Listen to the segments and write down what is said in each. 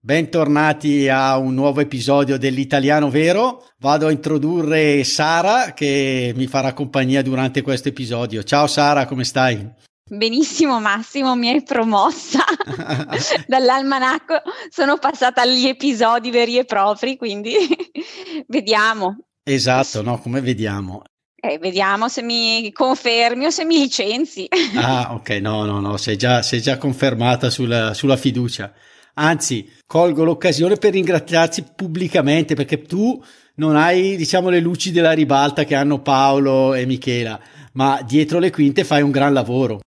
bentornati a un nuovo episodio dell'Italiano Vero. Vado a introdurre Sara che mi farà compagnia durante questo episodio. Ciao Sara, come stai? Benissimo Massimo, mi hai promossa dall'almanacco, sono passata agli episodi veri e propri, quindi vediamo. Esatto, no, come vediamo. Eh, vediamo se mi confermi o se mi licenzi. ah, ok, no, no, no, sei già, sei già confermata sulla, sulla fiducia. Anzi, colgo l'occasione per ringraziarti pubblicamente perché tu non hai, diciamo, le luci della ribalta che hanno Paolo e Michela, ma dietro le quinte fai un gran lavoro.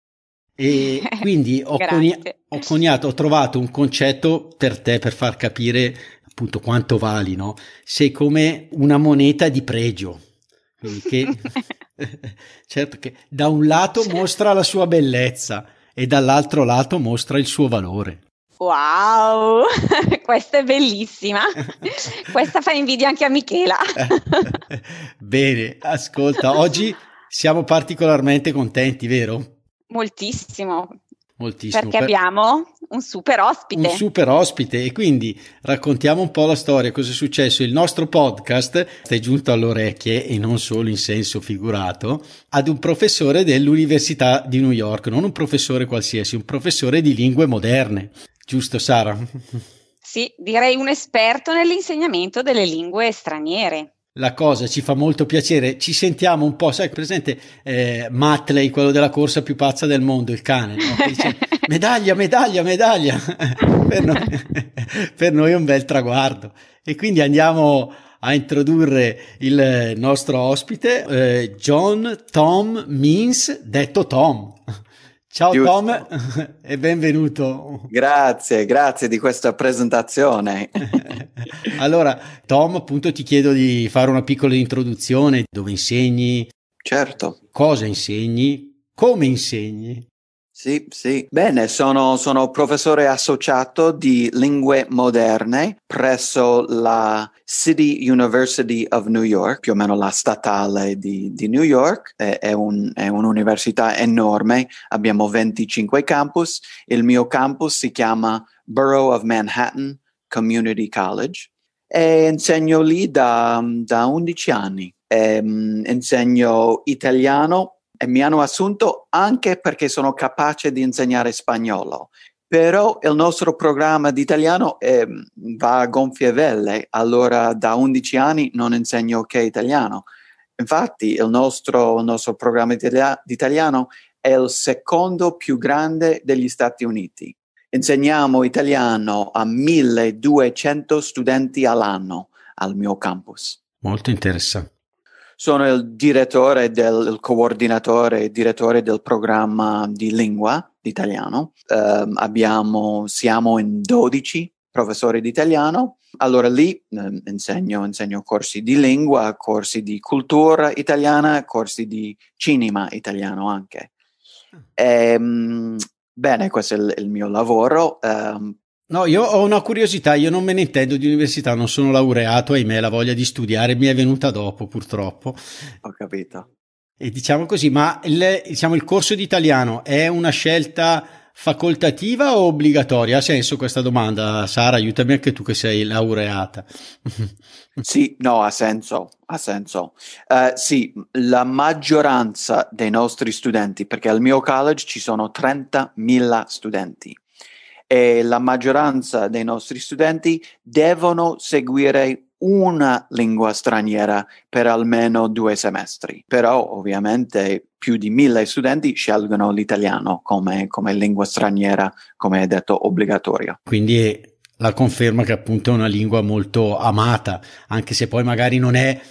E quindi ho, coni- ho coniato, ho trovato un concetto per te per far capire appunto quanto vali, no? Sei come una moneta di pregio. Che, certo che da un lato mostra la sua bellezza e dall'altro lato mostra il suo valore. Wow, questa è bellissima. Questa fa invidia anche a Michela. Bene, ascolta, oggi siamo particolarmente contenti, vero? Moltissimo. Moltissimo. Perché per... abbiamo un super ospite. Un super ospite e quindi raccontiamo un po' la storia, cosa è successo. Il nostro podcast è giunto alle orecchie e non solo in senso figurato ad un professore dell'Università di New York, non un professore qualsiasi, un professore di lingue moderne. Giusto Sara? Sì, direi un esperto nell'insegnamento delle lingue straniere la cosa ci fa molto piacere. Ci sentiamo un po', sai, presente eh, Matley, quello della corsa più pazza del mondo, il cane, no? dice, medaglia, medaglia, medaglia. per, noi, per noi è un bel traguardo. E quindi andiamo a introdurre il nostro ospite, eh, John Tom Means, detto Tom. Ciao Giusto. Tom e benvenuto. Grazie, grazie di questa presentazione. allora, Tom, appunto ti chiedo di fare una piccola introduzione, dove insegni? Certo. Cosa insegni? Come insegni? Sì, sì. Bene, sono, sono, professore associato di lingue moderne presso la City University of New York, più o meno la statale di, di New York. È, è, un, è, un'università enorme, abbiamo 25 campus. Il mio campus si chiama Borough of Manhattan Community College e insegno lì da, da 11 anni. E, um, insegno italiano e mi hanno assunto anche perché sono capace di insegnare spagnolo. Però il nostro programma di italiano è, va a gonfie velle, allora da 11 anni non insegno che italiano. Infatti il nostro, il nostro programma di italiano è il secondo più grande degli Stati Uniti. Insegniamo italiano a 1200 studenti all'anno al mio campus. Molto interessante. Sono il direttore del il coordinatore, direttore del programma di lingua di italiano. Uh, abbiamo, siamo in 12 professori di italiano. Allora lì eh, insegno, insegno corsi di lingua, corsi di cultura italiana, corsi di cinema italiano anche. E, um, bene, questo è il, il mio lavoro. Um, No, io ho una curiosità, io non me ne intendo di università, non sono laureato, ahimè, la voglia di studiare mi è venuta dopo, purtroppo. Ho capito. E diciamo così, ma il, diciamo, il corso di italiano è una scelta facoltativa o obbligatoria? Ha senso questa domanda, Sara? Aiutami anche tu che sei laureata. sì, no, ha senso, ha senso. Uh, sì, la maggioranza dei nostri studenti, perché al mio college ci sono 30.000 studenti e la maggioranza dei nostri studenti devono seguire una lingua straniera per almeno due semestri. Però ovviamente più di mille studenti scelgono l'italiano come, come lingua straniera, come detto, obbligatoria. Quindi la conferma che appunto è una lingua molto amata, anche se poi magari non è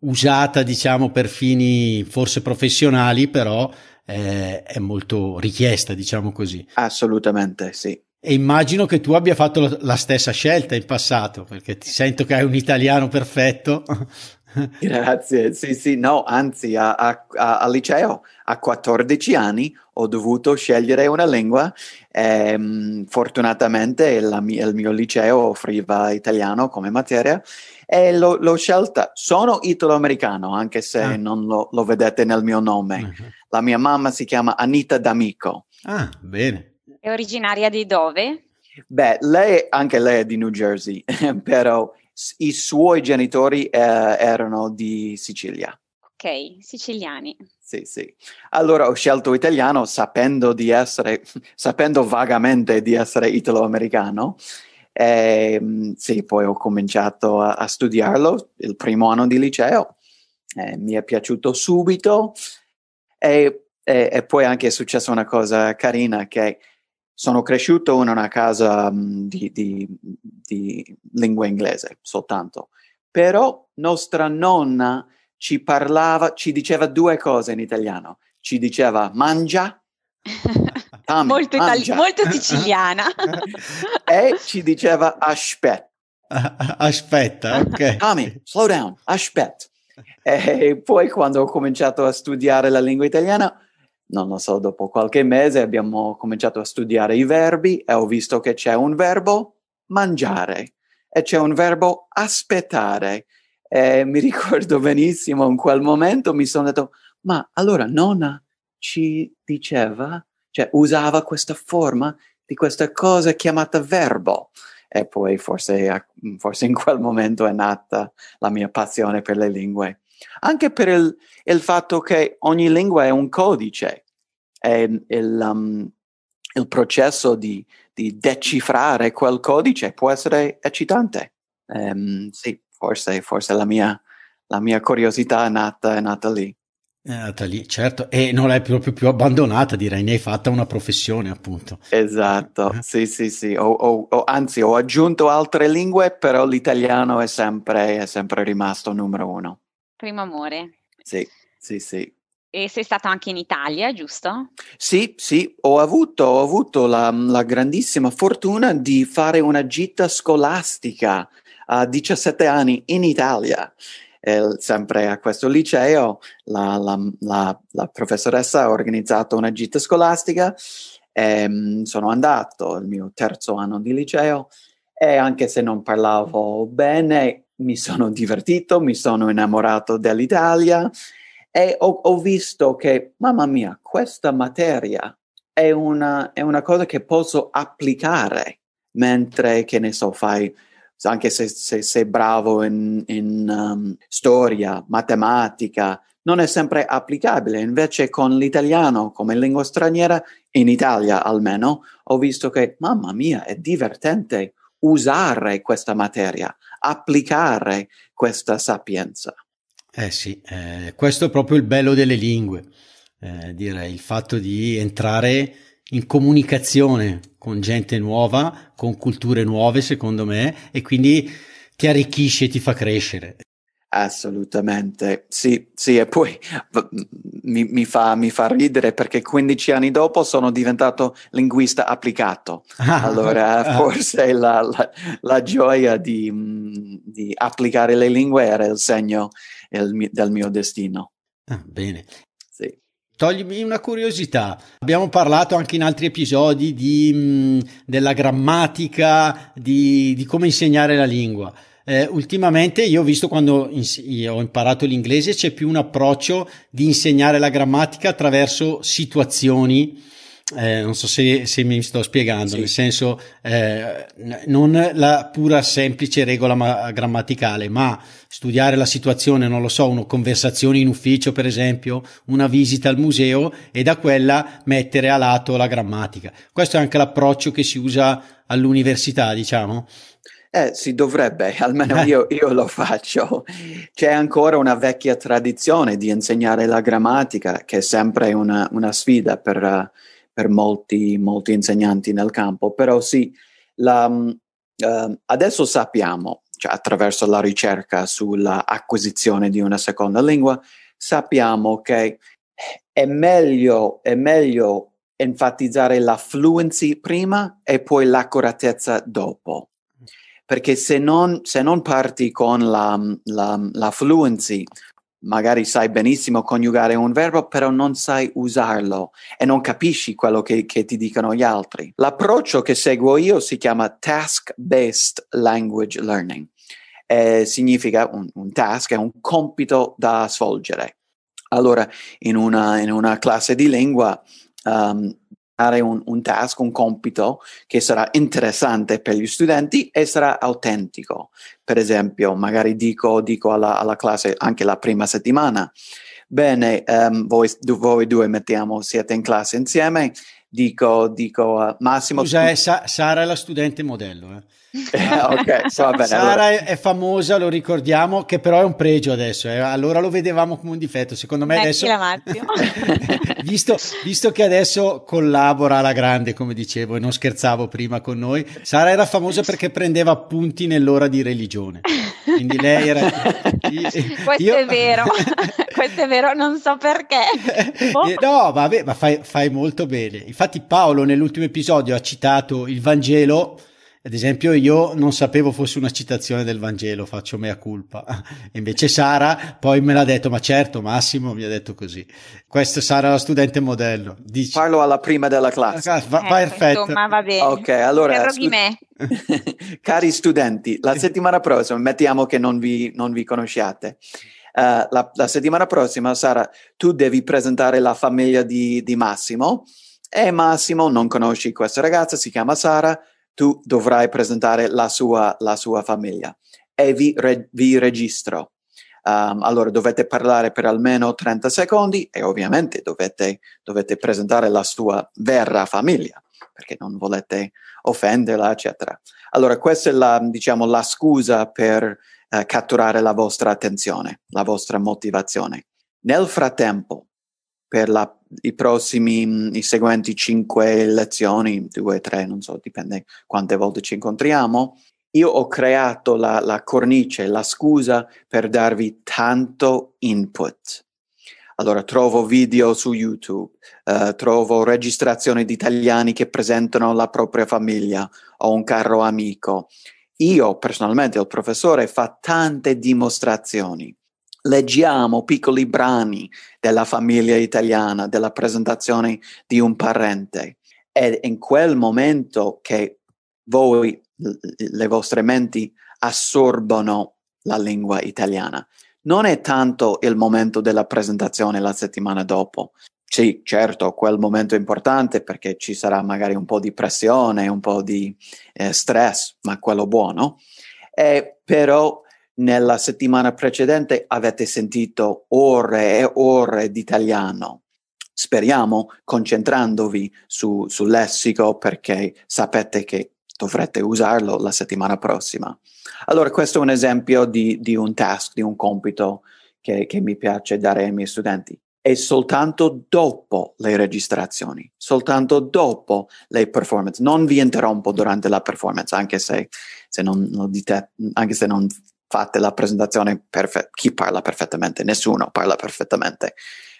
usata, diciamo, per fini forse professionali, però eh, è molto richiesta, diciamo così. Assolutamente, sì. E immagino che tu abbia fatto la stessa scelta in passato, perché ti sento che hai un italiano perfetto. Grazie, sì, sì, no, anzi, a, a, a, al liceo a 14 anni ho dovuto scegliere una lingua. E, ehm, fortunatamente il mio, il mio liceo offriva italiano come materia e l'ho, l'ho scelta. Sono italo-americano, anche se ah. non lo, lo, vedete nel mio nome. Uh-huh. La mia mamma si chiama Anita D'Amico. Ah, bene. È originaria di dove? Beh, lei, anche lei è di New Jersey, però i suoi genitori eh, erano di Sicilia. Ok, siciliani. Sì, sì. Allora ho scelto italiano sapendo di essere, sapendo vagamente di essere italo-americano. E, ehm, sì, poi ho cominciato a, a studiarlo il primo anno di liceo. Eh, mi è piaciuto subito e, e, e, poi anche è successa una cosa carina che sono cresciuto in una casa um, di, di, di, lingua inglese soltanto, però nostra nonna ci parlava, ci diceva due cose in italiano. Ci diceva mangia, Tami, molto, itali- molto siciliana, e ci diceva aspetta. Aspetta, ok. Tommy, slow down, aspetta. E poi quando ho cominciato a studiare la lingua italiana non lo so, dopo qualche mese abbiamo cominciato a studiare i verbi e ho visto che c'è un verbo mangiare e c'è un verbo aspettare. E mi ricordo benissimo in quel momento mi sono detto, ma allora nonna ci diceva, cioè usava questa forma di questa cosa chiamata verbo. E poi forse, forse in quel momento è nata la mia passione per le lingue anche per il, il, fatto che ogni lingua è un codice e il, um, il processo di, di, decifrare quel codice può essere eccitante. Um, sì, forse, forse la, mia, la mia curiosità è nata, è nata lì. È nata lì, certo, e non l'hai proprio più abbandonata, direi, ne hai fatta una professione, appunto. Esatto, eh. sì, sì, sì. O, o, o, anzi, ho aggiunto altre lingue, però l'italiano è sempre, è sempre rimasto numero uno. Primo amore. Sì, sì, sì. E sei stato anche in Italia, giusto? Sì, sì, ho avuto, ho avuto la, la, grandissima fortuna di fare una gita scolastica a 17 anni in Italia. Eh, sempre a questo liceo la, la, la, professoressa ha organizzato una gita scolastica e ehm, sono andato il mio terzo anno di liceo e anche se non parlavo bene mi sono divertito, mi sono innamorato dell'Italia e ho, ho visto che, mamma mia, questa materia è una, è una cosa che posso applicare mentre, che ne so, fai anche se, se sei bravo in, in um, storia, matematica, non è sempre applicabile. Invece con l'italiano come lingua straniera, in Italia almeno, ho visto che, mamma mia, è divertente usare questa materia, applicare questa sapienza. Eh sì, eh, questo è proprio il bello delle lingue, eh, direi, il fatto di entrare in comunicazione con gente nuova, con culture nuove, secondo me, e quindi ti arricchisce ti fa crescere. Assolutamente, sì, sì, e poi mi, mi, fa, mi, fa, ridere perché 15 anni dopo sono diventato linguista applicato. Ah, allora, ah. forse la, la, la gioia di, di, applicare le lingue era il segno il, del mio destino. Ah, bene. Sì. Toglimi una curiosità. Abbiamo parlato anche in altri episodi di, della grammatica, di, di come insegnare la lingua. Eh, ultimamente io ho visto quando ins- ho imparato l'inglese c'è più un approccio di insegnare la grammatica attraverso situazioni. Eh, non so se, se, mi sto spiegando, sì. nel senso eh, non la pura semplice regola ma- grammaticale, ma studiare la situazione, non lo so, una conversazione in ufficio per esempio, una visita al museo e da quella mettere a lato la grammatica. Questo è anche l'approccio che si usa all'università, diciamo. Eh, si dovrebbe, almeno io, io, lo faccio. C'è ancora una vecchia tradizione di insegnare la grammatica, che è sempre una, una sfida per, per molti, molti, insegnanti nel campo, però sì, la, uh, adesso sappiamo, cioè attraverso la ricerca sull'acquisizione di una seconda lingua, sappiamo che è meglio, è meglio enfatizzare la fluency prima e poi l'accuratezza dopo. Perché se non, se non parti con la, la, la fluency, magari sai benissimo coniugare un verbo, però non sai usarlo e non capisci quello che, che, ti dicono gli altri. L'approccio che seguo io si chiama task-based language learning. Eh, significa un, un, task, è un compito da svolgere. Allora, in una, in una classe di lingua, um, un, un, task, un compito che sarà interessante per gli studenti e sarà autentico. Per esempio, magari dico, dico alla, alla classe anche la prima settimana, bene, um, voi, voi, due mettiamo, siete in classe insieme, dico, dico uh, Massimo... Scusa, è Sa- Sara è la studente modello. Eh. Eh, ok, va bene. Sara allora. è, famosa, lo ricordiamo, che però è un pregio adesso. Eh. Allora lo vedevamo come un difetto. Secondo me adesso, visto, visto, che adesso collabora alla grande, come dicevo, e non scherzavo prima con noi, Sara era famosa perché prendeva appunti nell'ora di religione. Quindi lei era. Questo io... è vero, questo è vero, non so perché. Oh. No, vabbè, ma fai, fai molto bene. Infatti, Paolo nell'ultimo episodio ha citato il Vangelo ad esempio, io non sapevo fosse una citazione del Vangelo, faccio mea culpa. E invece Sara poi me l'ha detto, ma certo, Massimo mi ha detto così. Questa sarà la studente modello. Dici. Parlo alla prima della classe. Ah, va, eh, perfetto. Insomma, va bene. Ok, allora. Scu- Cari studenti, la settimana prossima, mettiamo che non vi, non vi conosciate. Uh, la, la, settimana prossima, Sara, tu devi presentare la famiglia di, di Massimo. E Massimo non conosci questa ragazza, si chiama Sara tu dovrai presentare la sua, la sua famiglia e vi, re, vi registro. Um, allora dovete parlare per almeno 30 secondi e ovviamente dovete, dovete presentare la sua vera famiglia perché non volete offenderla, eccetera. Allora questa è la, diciamo, la scusa per uh, catturare la vostra attenzione, la vostra motivazione. Nel frattempo, per la, i prossimi, i seguenti cinque lezioni, due, tre, non so, dipende quante volte ci incontriamo, io ho creato la, la cornice, la scusa per darvi tanto input. Allora, trovo video su YouTube, uh, trovo registrazioni di italiani che presentano la propria famiglia o un caro amico. Io personalmente, il professore, fa tante dimostrazioni leggiamo piccoli brani della famiglia italiana, della presentazione di un parente. Ed in quel momento che voi, le vostre menti, assorbono la lingua italiana. Non è tanto il momento della presentazione la settimana dopo. Sì, certo, quel momento è importante perché ci sarà magari un po' di pressione, un po' di eh, stress, ma quello buono. Eh, però nella settimana precedente avete sentito ore e ore di italiano. Speriamo concentrandovi su, sul lessico perché sapete che dovrete usarlo la settimana prossima. Allora, questo è un esempio di, di un task, di un compito che, che mi piace dare ai miei studenti e soltanto dopo le registrazioni, soltanto dopo le performance. Non vi interrompo durante la performance, anche se, se non dite, anche se non fate la presentazione perfetta. Chi parla perfettamente? Nessuno parla perfettamente.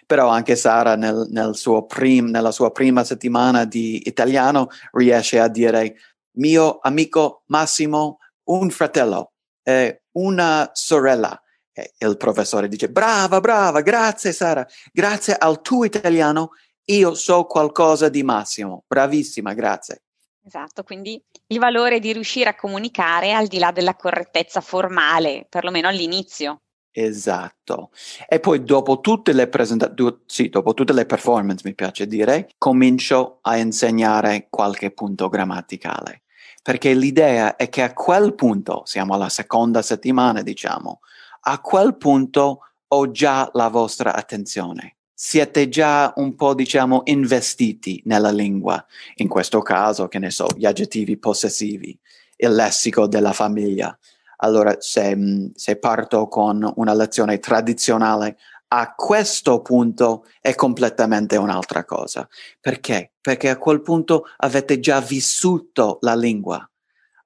Però anche Sara nel, nel prim, nella sua prima settimana di italiano riesce a dire mio amico Massimo, un fratello, eh, una sorella. E il professore dice brava, brava, grazie Sara, grazie al tuo italiano io so qualcosa di Massimo. Bravissima, grazie. Esatto, quindi il valore di riuscire a comunicare al di là della correttezza formale, perlomeno all'inizio. Esatto. E poi dopo tutte le presentazioni, sì, dopo tutte le performance, mi piace dire, comincio a insegnare qualche punto grammaticale. Perché l'idea è che a quel punto, siamo alla seconda settimana, diciamo, a quel punto ho già la vostra attenzione siete già un po', diciamo, investiti nella lingua, in questo caso, che ne so, gli aggettivi possessivi, il lessico della famiglia. Allora, se, se parto con una lezione tradizionale, a questo punto è completamente un'altra cosa. Perché? Perché a quel punto avete già vissuto la lingua.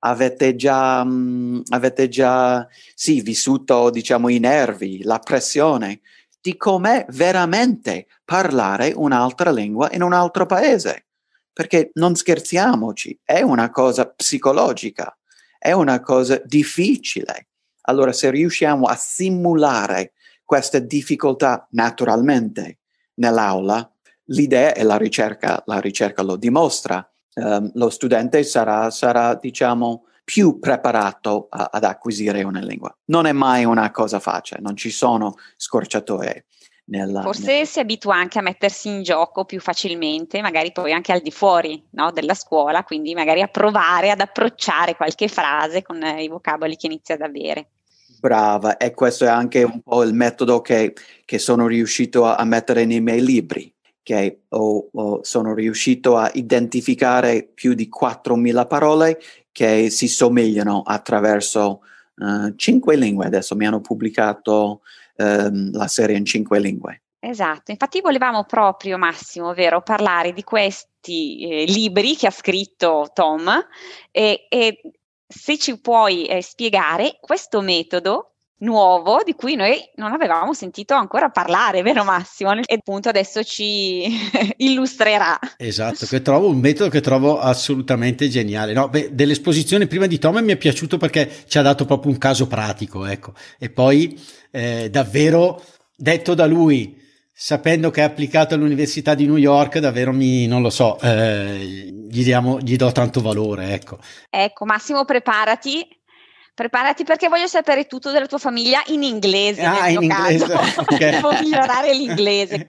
Avete già, mh, avete già, sì, vissuto, diciamo, i nervi, la pressione, di com'è veramente parlare un'altra lingua in un altro paese. Perché non scherziamoci, è una cosa psicologica, è una cosa difficile. Allora, se riusciamo a simulare questa difficoltà naturalmente nell'aula, l'idea e la ricerca, la ricerca lo dimostra, um, lo studente sarà, sarà diciamo, più preparato a, ad acquisire una lingua. Non è mai una cosa facile, non ci sono scorciatoie. Nella, Forse nel... si abitua anche a mettersi in gioco più facilmente, magari poi anche al di fuori no, della scuola, quindi magari a provare ad approcciare qualche frase con i vocaboli che inizia ad avere. Brava, e questo è anche un po' il metodo che, che sono riuscito a, a, mettere nei miei libri, che ho, ho, sono riuscito a identificare più di 4.000 parole che si somigliano attraverso uh, cinque lingue. Adesso mi hanno pubblicato um, la serie in cinque lingue. Esatto, infatti volevamo proprio Massimo, vero, parlare di questi eh, libri che ha scritto Tom e, e se ci puoi eh, spiegare questo metodo nuovo di cui noi non avevamo sentito ancora parlare, vero Massimo? E appunto adesso ci illustrerà. Esatto, che trovo un metodo che trovo assolutamente geniale. No, beh, dell'esposizione prima di Tom mi è piaciuto perché ci ha dato proprio un caso pratico, ecco. E poi eh, davvero detto da lui sapendo che è applicato all'Università di New York, davvero mi, non lo so, eh, gli, diamo, gli do tanto valore, ecco. Ecco, Massimo, preparati. Preparati perché voglio sapere tutto della tua famiglia in inglese. Ah, in inglese. Okay. Devo migliorare l'inglese.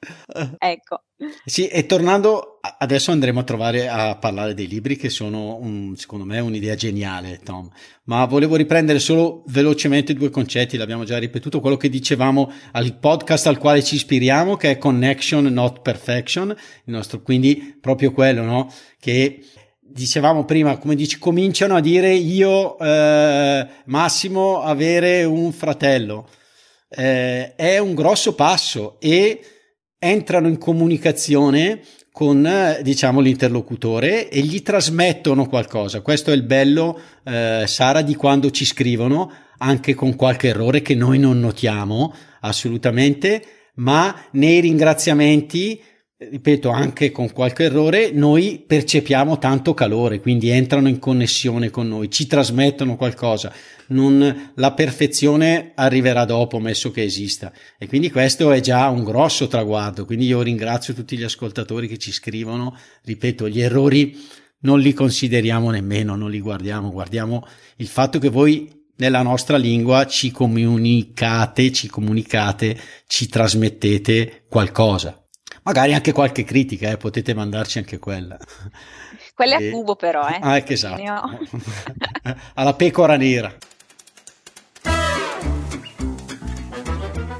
Ecco. Sì, e tornando, adesso andremo a trovare a parlare dei libri che sono, un, secondo me, un'idea geniale, Tom. Ma volevo riprendere solo velocemente due concetti, l'abbiamo già ripetuto, quello che dicevamo al podcast al quale ci ispiriamo, che è Connection, not Perfection, il nostro, quindi proprio quello, no? Che dicevamo prima, come dici, cominciano a dire io, eh, Massimo, avere un fratello. Eh, è un grosso passo e entrano in comunicazione con diciamo l'interlocutore e gli trasmettono qualcosa. Questo è il bello, eh, Sara, di quando ci scrivono, anche con qualche errore che noi non notiamo assolutamente, ma nei ringraziamenti ripeto, anche con qualche errore, noi percepiamo tanto calore, quindi entrano in connessione con noi, ci trasmettono qualcosa. Non, la perfezione arriverà dopo, messo che esista. E quindi questo è già un grosso traguardo. Quindi io ringrazio tutti gli ascoltatori che ci scrivono. Ripeto, gli errori non li consideriamo nemmeno, non li guardiamo, guardiamo il fatto che voi nella nostra lingua ci comunicate, ci comunicate, ci trasmettete qualcosa Magari anche qualche critica, eh, potete mandarci anche quella. Quella e... a cubo però, eh. Ah, ecco, esatto. Alla pecora nera.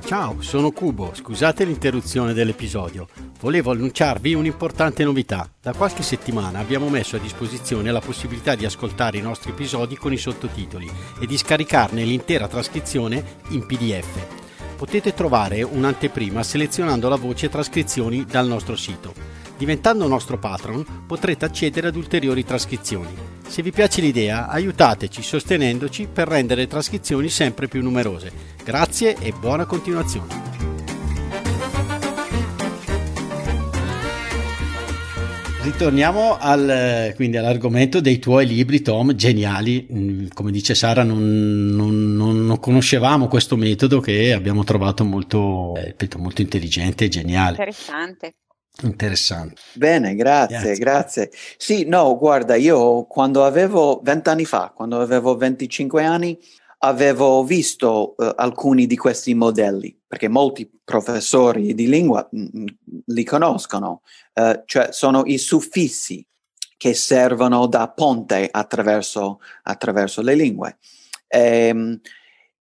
Ciao, sono Cubo, scusate l'interruzione dell'episodio. Volevo annunciarvi un'importante novità. Da qualche settimana abbiamo messo a disposizione la possibilità di ascoltare i nostri episodi con i sottotitoli e di scaricarne l'intera trascrizione in PDF potete trovare un'anteprima selezionando la voce trascrizioni dal nostro sito. Diventando nostro patron potrete accedere ad ulteriori trascrizioni. Se vi piace l'idea, aiutateci sostenendoci per rendere le trascrizioni sempre più numerose. Grazie e buona continuazione. Ritorniamo al, quindi all'argomento dei tuoi libri, Tom, geniali. Mm, come dice Sara, non, non, non conoscevamo questo metodo che abbiamo trovato molto, eh, ripeto, molto intelligente e geniale. Interessante. Interessante. Bene, grazie, grazie, grazie. Sì, no, guarda, io quando avevo vent'anni fa, quando avevo 25 anni, avevo visto uh, alcuni di questi modelli, perché molti professori di lingua mh, mm, mm, li conoscono, uh, cioè sono i suffissi che servono da ponte attraverso, attraverso le lingue. E, ehm,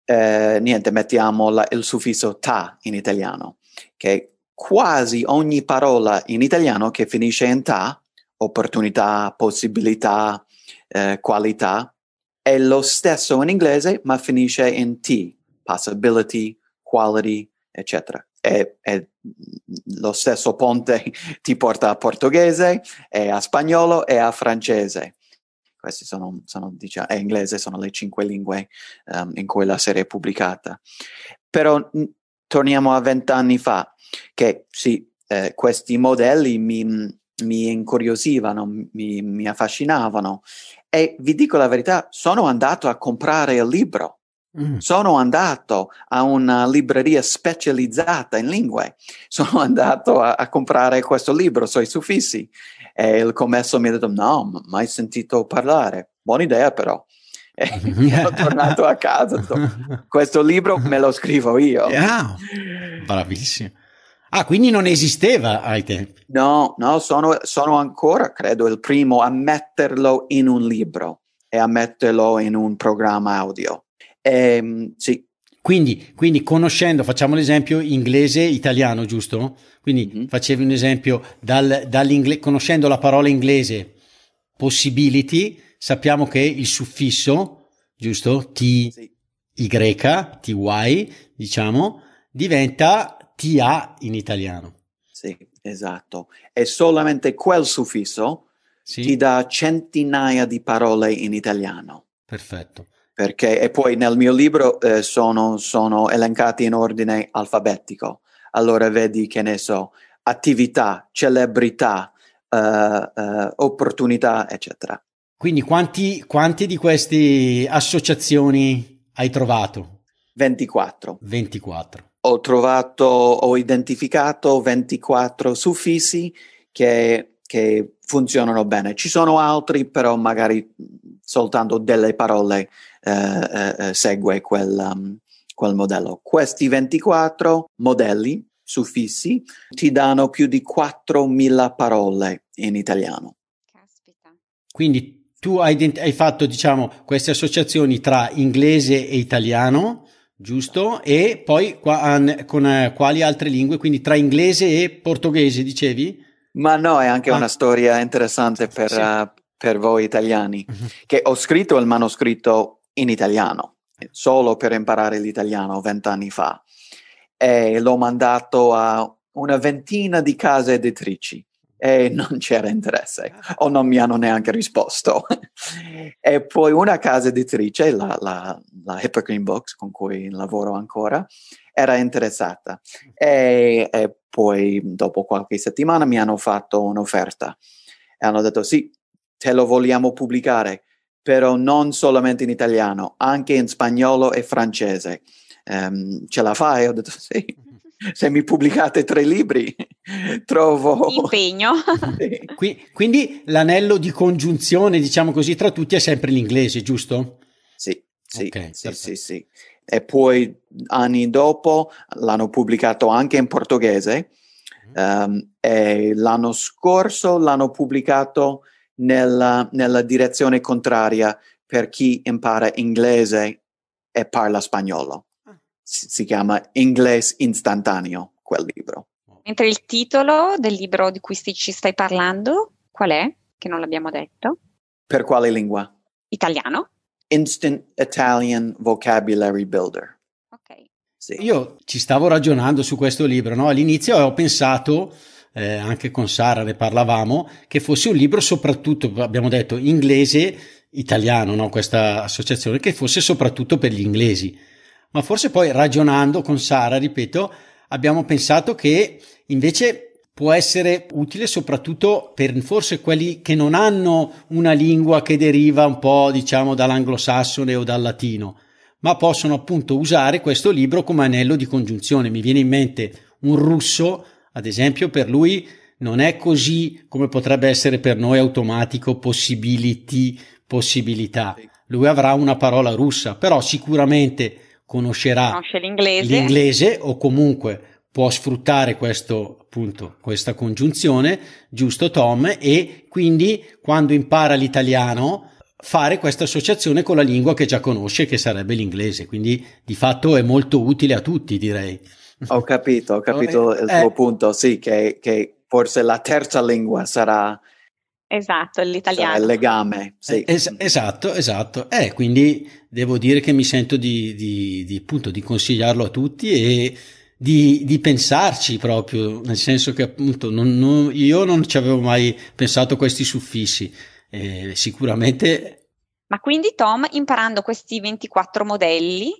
eh, niente, mettiamo la, il suffisso ta in italiano, che quasi ogni parola in italiano che finisce in ta, opportunità, possibilità, eh, qualità, è lo stesso in inglese, ma finisce in T, possibility, quality, eccetera. È, è lo stesso ponte ti porta a portoghese, e a spagnolo e a francese. Queste sono, sono diciamo, e inglese sono le cinque lingue um, in cui la serie è pubblicata. Però torniamo a vent'anni fa, che sì, eh, questi modelli mi, mi incuriosivano, mi, mi affascinavano e vi dico la verità, sono andato a comprare il libro. Mm. Sono andato a una libreria specializzata in lingue, sono andato a, a comprare questo libro sui suffissi e il commesso mi ha detto no, mai sentito parlare, buona idea però. E sono tornato a casa, questo libro me lo scrivo io. Ah, bravissimo. Ah, quindi non esisteva ai tempi? No, no, sono, sono, ancora, credo, il primo a metterlo in un libro e a metterlo in un programma audio. E, ehm, sì. Quindi, quindi, conoscendo, facciamo l'esempio inglese-italiano, giusto? Quindi mm-hmm. facevi un esempio dal, conoscendo la parola inglese possibility, sappiamo che il suffisso, giusto? T, sì. Y, TY, diciamo, diventa TA in italiano. Sì, esatto. E solamente quel suffisso sì. ti dà centinaia di parole in italiano. Perfetto. Perché, e poi nel mio libro eh, sono, sono elencati in ordine alfabetico. Allora vedi che ne so, attività, celebrità, uh, uh, opportunità, eccetera. Quindi quanti, quanti di queste associazioni hai trovato? 24. 24 ho trovato, ho identificato 24 suffissi che, che funzionano bene. Ci sono altri, però magari soltanto delle parole eh, eh, eh segue quel, um, quel modello. Questi 24 modelli suffissi ti danno più di 4.000 parole in italiano. Caspita. Quindi tu hai, hai fatto, diciamo, queste associazioni tra inglese e italiano giusto? E poi qua, con eh, quali altre lingue? Quindi tra inglese e portoghese, dicevi? Ma no, è anche ah. una storia interessante per, sì. uh, per voi italiani, uh-huh. che ho scritto il manoscritto in italiano, solo per imparare l'italiano vent'anni fa, e l'ho mandato a una ventina di case editrici e non c'era interesse o non mi hanno neanche risposto. e poi una casa editrice, la, la, la Hippocrene Books, con cui lavoro ancora, era interessata e, e, poi dopo qualche settimana mi hanno fatto un'offerta e hanno detto sì, te lo vogliamo pubblicare, però non solamente in italiano, anche in spagnolo e francese. Um, ce la fai? Ho detto sì se mi pubblicate tre libri, trovo impegno. Qui, quindi l'anello di congiunzione, diciamo così, tra tutti è sempre l'inglese, giusto? Sì, sì, okay, sì, sì, sì, E poi anni dopo l'hanno pubblicato anche in portoghese. Um, e l'anno scorso l'hanno pubblicato nella, nella direzione contraria per chi impara inglese e parla spagnolo si, chiama Inglese istantaneo, quel libro. Mentre il titolo del libro di cui ci stai parlando, qual è? Che non l'abbiamo detto. Per quale lingua? Italiano. Instant Italian Vocabulary Builder. Ok. Sì. Io ci stavo ragionando su questo libro, no? All'inizio ho pensato, eh, anche con Sara ne parlavamo, che fosse un libro soprattutto, abbiamo detto, inglese, italiano, no? Questa associazione, che fosse soprattutto per gli inglesi ma forse poi ragionando con Sara, ripeto, abbiamo pensato che invece può essere utile soprattutto per forse quelli che non hanno una lingua che deriva un po' diciamo dall'anglosassone o dal latino, ma possono appunto usare questo libro come anello di congiunzione. Mi viene in mente un russo, ad esempio, per lui non è così come potrebbe essere per noi automatico possibility, possibilità. Lui avrà una parola russa, però sicuramente conoscerà l'inglese. l'inglese o comunque può sfruttare questo, appunto, questa congiunzione, giusto Tom, e quindi quando impara l'italiano fare questa associazione con la lingua che già conosce, che sarebbe l'inglese. Quindi di fatto è molto utile a tutti, direi. Ho capito, ho capito eh, il tuo eh, punto, sì, che, che forse la terza lingua sarà Esatto, l'italiano. il legame. Sì. Es- esatto, esatto. Eh, quindi devo dire che mi sento di, di, di, appunto, di consigliarlo a tutti e di, di, pensarci proprio, nel senso che appunto non, non, io non ci avevo mai pensato a questi suffissi. Eh, sicuramente. Ma quindi Tom, imparando questi 24 modelli,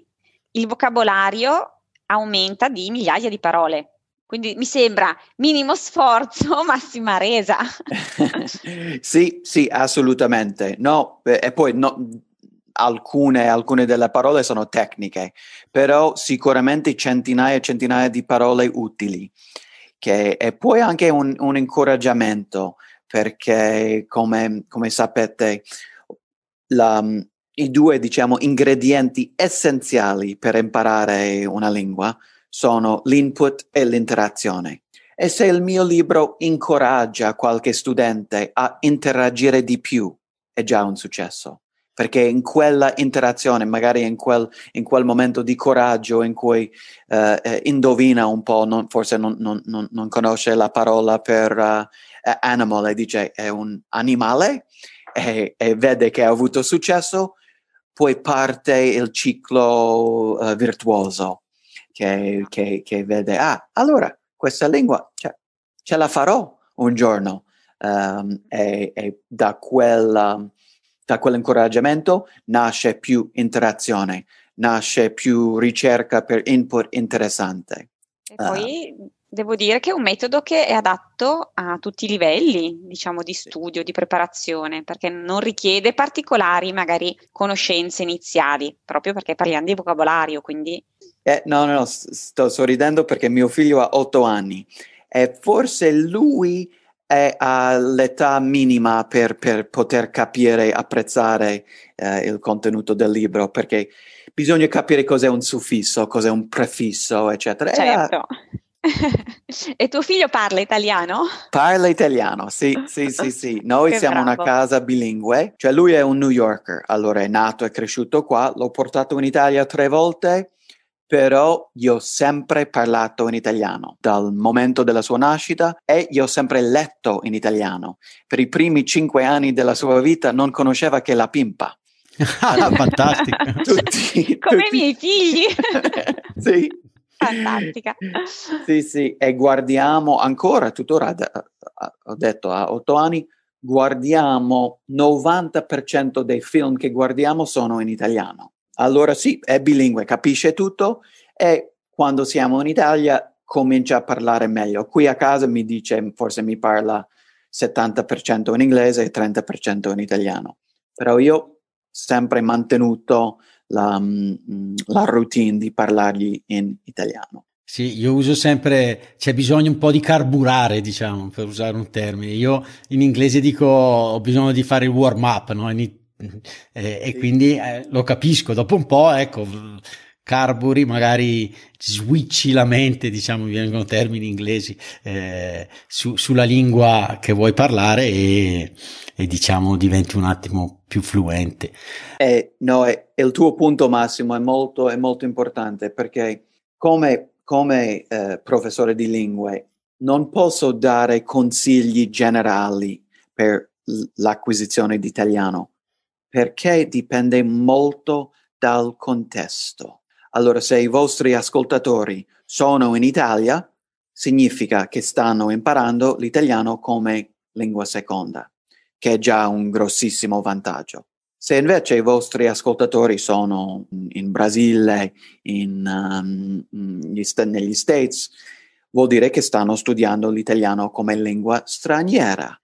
il vocabolario aumenta di migliaia di parole. Quindi mi sembra minimo sforzo, massima resa. sì, sì, assolutamente. No, e poi no, alcune, alcune delle parole sono tecniche, però sicuramente centinaia e centinaia di parole utili. Che, e poi anche un, un incoraggiamento, perché come, come sapete, la, i due diciamo, ingredienti essenziali per imparare una lingua sono l'input e l'interazione. E se il mio libro incoraggia qualche studente a interagire di più, è già un successo. Perché in quella interazione, magari in quel, in quel momento di coraggio in cui uh, indovina un po', non, forse non, non, non, conosce la parola per uh, animal e dice è un animale e, e, vede che ha avuto successo, poi parte il ciclo uh, virtuoso che, che, che, vede, ah, allora questa lingua cioè, ce la farò un giorno um, e, e, da, quel, da quell'incoraggiamento nasce più interazione, nasce più ricerca per input interessante. E poi uh, devo dire che è un metodo che è adatto a tutti i livelli, diciamo, di studio, di preparazione, perché non richiede particolari, magari, conoscenze iniziali, proprio perché parliamo di vocabolario, quindi eh, no, no, no, sto sorridendo perché mio figlio ha otto anni e forse lui è all'età minima per, per poter capire e apprezzare eh, il contenuto del libro, perché bisogna capire cos'è un suffisso, cos'è un prefisso, eccetera. Certo. e tuo figlio parla italiano? Parla italiano, sì, sì, sì, sì. Noi Che siamo bravo. una casa bilingue, cioè lui è un New Yorker, allora è nato e cresciuto qua, l'ho portato in Italia tre volte però io ho sempre parlato in italiano dal momento della sua nascita e io ho sempre letto in italiano. Per i primi cinque anni della sua vita non conosceva che la pimpa. Ah, Fantastico. Tutti, Come tutti- i miei figli. sì. Fantastica. Sì, sì, e guardiamo ancora, tuttora ho detto a otto anni, guardiamo 90% dei film che guardiamo sono in italiano. Allora sì, è bilingue, capisce tutto e quando siamo in Italia comincia a parlare meglio. Qui a casa mi dice, forse mi parla 70% in inglese e 30% in italiano, però io ho sempre mantenuto la, mm, la routine di parlargli in italiano. Sì, io uso sempre, c'è bisogno un po' di carburare, diciamo, per usare un termine. Io in inglese dico ho bisogno di fare il warm up, no? In e, e Sì. quindi eh, lo capisco. Dopo un po', ecco, carburi, magari switchi la mente, diciamo, vengono termini inglesi, eh, su- sulla lingua che vuoi parlare e, e diciamo diventi un attimo più fluente. Eh, no, è- il tuo punto Massimo è molto, è molto importante perché come, come eh, professore di lingue non posso dare consigli generali per l'acquisizione di italiano perché dipende molto dal contesto. Allora, se i vostri ascoltatori sono in Italia, significa che stanno imparando l'italiano come lingua seconda, che è già un grossissimo vantaggio. Se invece i vostri ascoltatori sono in Brasile, in, um, negli States, vuol dire che stanno studiando l'italiano come lingua straniera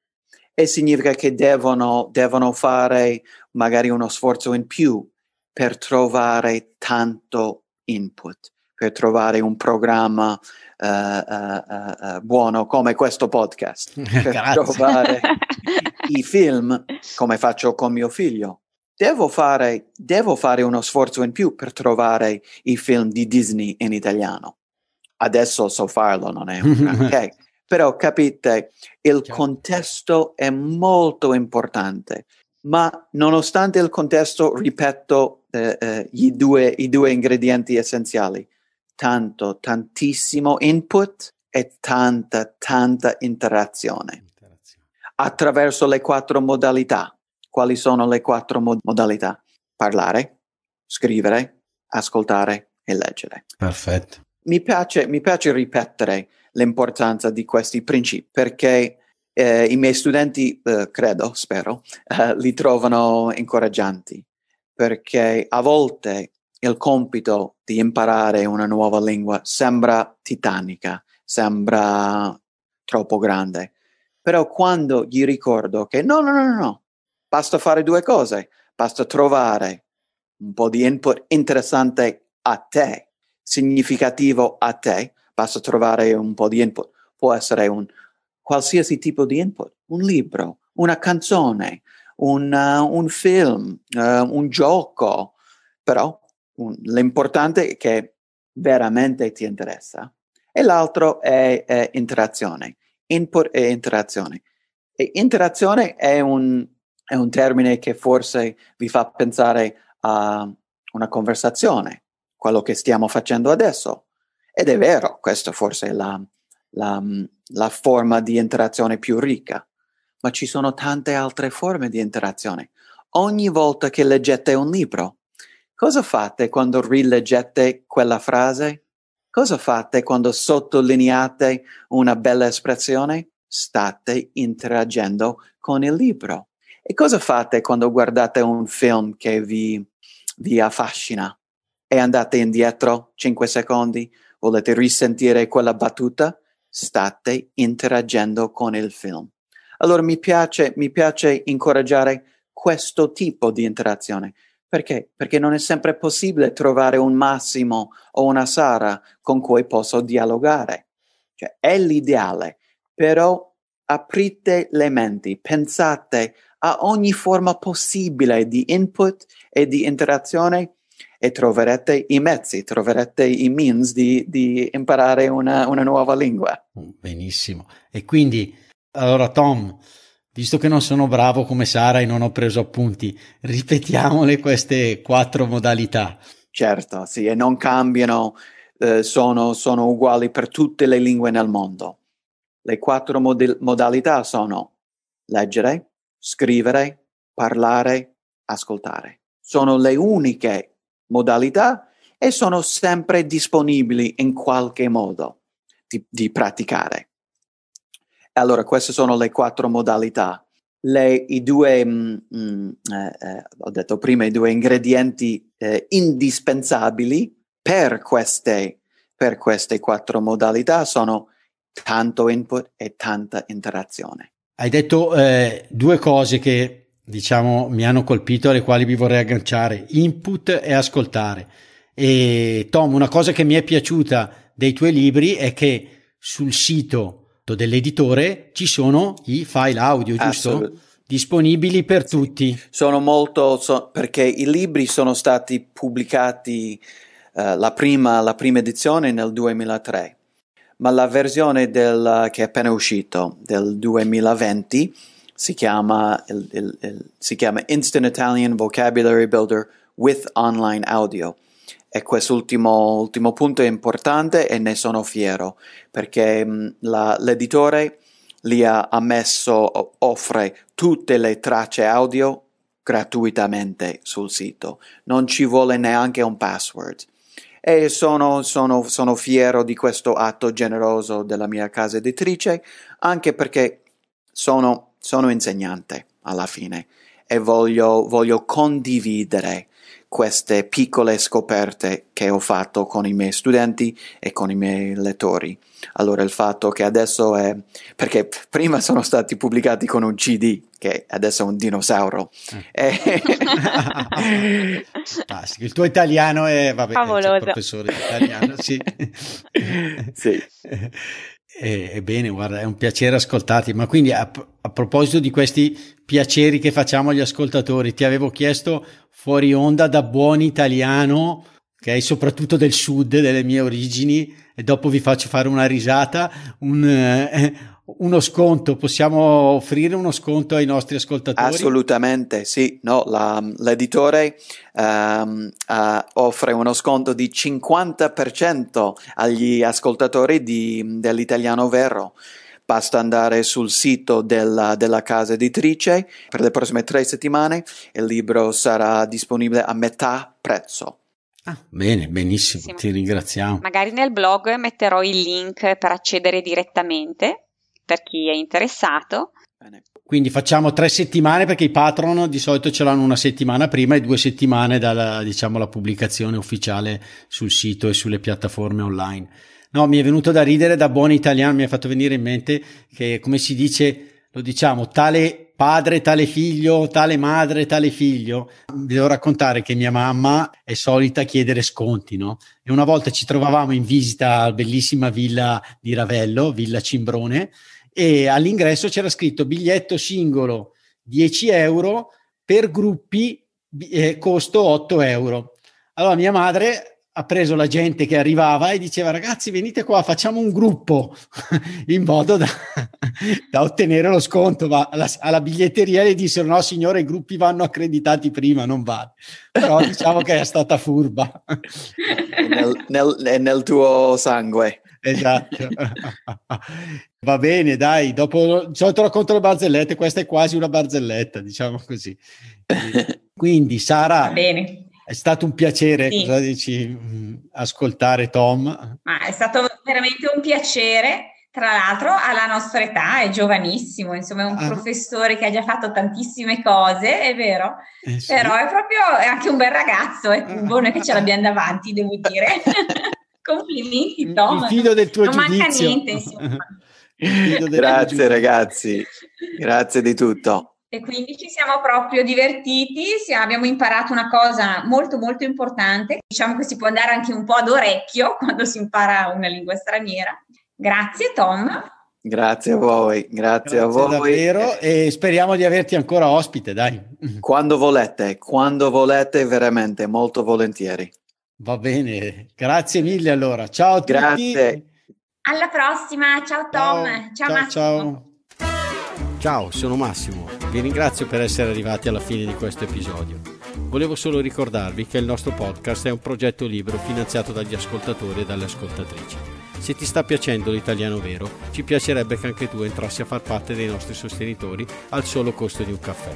e significa che devono, devono fare magari uno sforzo in più per trovare tanto input, per trovare un programma eh, eh, eh, buono come questo podcast, per Grazie. trovare i film come faccio con mio figlio. Devo fare, devo fare uno sforzo in più per trovare i film di Disney in italiano. Adesso so farlo, non è un granché, però capite, il Certo. contesto è molto importante, ma nonostante il contesto, ripeto, eh, eh, i, due, i due ingredienti essenziali, tanto, tantissimo input e tanta, tanta interazione attraverso le quattro modalità. Quali sono le quattro mod- modalità? Parlare, scrivere, ascoltare e leggere. Perfetto. Mi piace, mi piace ripetere l'importanza di questi principi perché eh, i miei studenti, eh, credo, spero, eh, li trovano incoraggianti perché a volte il compito di imparare una nuova lingua sembra titanica, sembra troppo grande. Però quando gli ricordo che no, no, no, no, basta fare due cose, basta trovare un po' di input interessante a te, significativo a te, basta trovare un po' di input. Può essere un qualsiasi tipo di input, un libro, una canzone, un, uh, un film, uh, un gioco, però un, l'importante è che veramente ti interessa. E l'altro è, è interazione, input e interazione. E interazione è un, è un termine che forse vi fa pensare a una conversazione, quello che stiamo facendo adesso. Ed è vero, questa forse è la, la, la forma di interazione più ricca, ma ci sono tante altre forme di interazione. Ogni volta che leggete un libro, cosa fate quando rileggete quella frase? Cosa fate quando sottolineate una bella espressione? State interagendo con il libro. E cosa fate quando guardate un film che vi, vi affascina e andate indietro 5 secondi? Volete risentire quella battuta? State interagendo con il film. Allora mi piace, mi piace incoraggiare questo tipo di interazione. Perché? Perché non è sempre possibile trovare un Massimo o una Sara con cui posso dialogare. Cioè, è l'ideale, però aprite le menti, pensate a ogni forma possibile di input e di interazione e troverete i mezzi, troverete i means di, di imparare una, una nuova lingua. Benissimo. E quindi, allora Tom, visto che non sono bravo come Sara e non ho preso appunti, ripetiamole queste quattro modalità. Certo, sì, e non cambiano, eh, sono, sono uguali per tutte le lingue nel mondo. Le quattro mod- modalità sono leggere, scrivere, parlare, ascoltare. Sono le uniche modalità e sono sempre disponibili in qualche modo di, di praticare. Allora, queste sono le quattro modalità. Le, I due, mm, mm, eh, eh, ho detto prima, i due ingredienti eh, indispensabili per queste, per queste quattro modalità sono tanto input e tanta interazione. Hai detto eh, due cose che diciamo mi hanno colpito alle quali vi vorrei agganciare, input e ascoltare. E Tom, una cosa che mi è piaciuta dei tuoi libri è che sul sito dell'editore ci sono i file audio, giusto? Assolut- Disponibili per sì. tutti. Sono molto, so, perché i libri sono stati pubblicati uh, la, prima, la prima edizione nel 2003 ma la versione del, che è appena uscito del 2020 si chiama, il, il, il, si chiama Instant Italian Vocabulary Builder with Online Audio. E quest'ultimo ultimo punto è importante e ne sono fiero perché mh, la, l'editore li ha messo, offre tutte le tracce audio gratuitamente sul sito. Non ci vuole neanche un password e sono, sono, sono fiero di questo atto generoso della mia casa editrice, anche perché sono, sono insegnante alla fine e voglio, voglio condividere queste piccole scoperte che ho fatto con i miei studenti e con i miei lettori. Allora il fatto che adesso è perché prima sono stati pubblicati con un CD che adesso è un dinosauro. Eh. il tuo italiano è vabbè, Favoloso. professore di italiano, sì. sì. Ebbene, guarda, è un piacere ascoltarti. Ma quindi a, a, proposito di questi piaceri che facciamo agli ascoltatori, ti avevo chiesto fuori onda da buon italiano, ok, soprattutto del sud, delle mie origini, e dopo vi faccio fare una risata, un, eh, uno sconto, possiamo offrire uno sconto ai nostri ascoltatori? Assolutamente, sì, no, la, l'editore um, uh, offre uno sconto di 50% agli ascoltatori di, dell'italiano vero. Basta andare sul sito della, della, casa editrice per le prossime tre settimane il libro sarà disponibile a metà prezzo. Ah, bene, benissimo, benissimo, ti ringraziamo. Magari nel blog metterò il link per accedere direttamente per chi è interessato. Bene. Quindi facciamo tre settimane perché i patron di solito ce l'hanno una settimana prima e due settimane dalla diciamo, la pubblicazione ufficiale sul sito e sulle piattaforme online. No, mi è venuto da ridere da buon italiano, mi ha fatto venire in mente che come si dice, lo diciamo, tale padre, tale figlio, tale madre, tale figlio. Vi devo raccontare che mia mamma è solita chiedere sconti, no? E una volta ci trovavamo in visita alla bellissima villa di Ravello, Villa Cimbrone, e all'ingresso c'era scritto biglietto singolo 10 euro per gruppi eh, costo 8 euro. Allora mia madre ha preso la gente che arrivava e diceva ragazzi venite qua facciamo un gruppo in modo da, da ottenere lo sconto. Ma alla, alla, biglietteria le dissero no signore i gruppi vanno accreditati prima non vale però diciamo che è stata furba. Nel, nel, nel tuo sangue esatto va bene dai dopo di solito racconto le barzellette questa è quasi una barzelletta diciamo così quindi Sara va bene è stato un piacere, sì. cosa dici, mm, ascoltare Tom? Ma è stato veramente un piacere. Tra l'altro, alla nostra età è giovanissimo, insomma, è un ah. professore che ha già fatto tantissime cose, è vero, eh sì. però è proprio è anche un bel ragazzo, è Cubo, noi che ce l'abbiamo davanti, devo dire. Complimenti, Tom. Il fido del tuo non giudizio. manca niente, insomma. Grazie ragazzi, grazie di tutto. E quindi ci siamo proprio divertiti, abbiamo imparato una cosa molto molto importante, diciamo che si può andare anche un po' ad orecchio quando si impara una lingua straniera. Grazie Tom. Grazie a voi, grazie, grazie a voi. Davvero e speriamo di averti ancora ospite, dai. Quando volete, quando volete, veramente, molto volentieri. Va bene, grazie mille allora. Ciao a tutti. Grazie. Alla prossima, ciao Tom, ciao, ciao, ciao Massimo. Ciao. Ciao, sono Massimo. Vi ringrazio per essere arrivati alla fine di questo episodio. Volevo solo ricordarvi che il nostro podcast è un progetto libero finanziato dagli ascoltatori e dalle ascoltatrici. Se ti sta piacendo l'italiano vero, ci piacerebbe che anche tu entrassi a far parte dei nostri sostenitori al solo costo di un caffè.